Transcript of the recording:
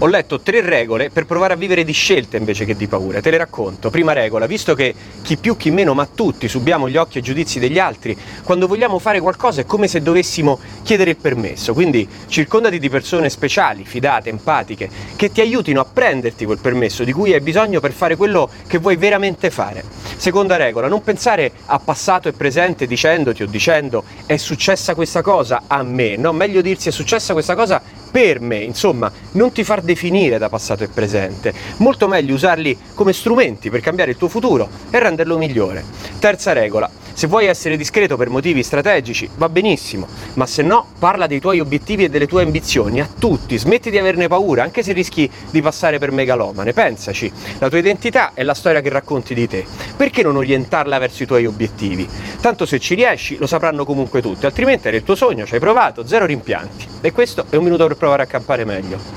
Ho letto tre regole per provare a vivere di scelte invece che di paura. Te le racconto. Prima regola, visto che chi più chi meno, ma tutti subiamo gli occhi e giudizi degli altri, quando vogliamo fare qualcosa è come se dovessimo chiedere il permesso. Quindi circondati di persone speciali, fidate, empatiche, che ti aiutino a prenderti quel permesso di cui hai bisogno per fare quello che vuoi veramente fare. Seconda regola, non pensare a passato e presente dicendoti o dicendo è successa questa cosa a me, no, meglio dirsi è successa questa cosa per me, insomma, non ti far definire da passato e presente, molto meglio usarli come strumenti per cambiare il tuo futuro e renderlo migliore. Terza regola, se vuoi essere discreto per motivi strategici, va benissimo, ma se no, parla dei tuoi obiettivi e delle tue ambizioni a tutti, smetti di averne paura, anche se rischi di passare per megalomane. Pensaci, la tua identità è la storia che racconti di te. Perché non orientarla verso i tuoi obiettivi? Tanto se ci riesci, lo sapranno comunque tutti, altrimenti era il tuo sogno, ci hai provato, zero rimpianti. E questo è un minuto per provare a campare meglio.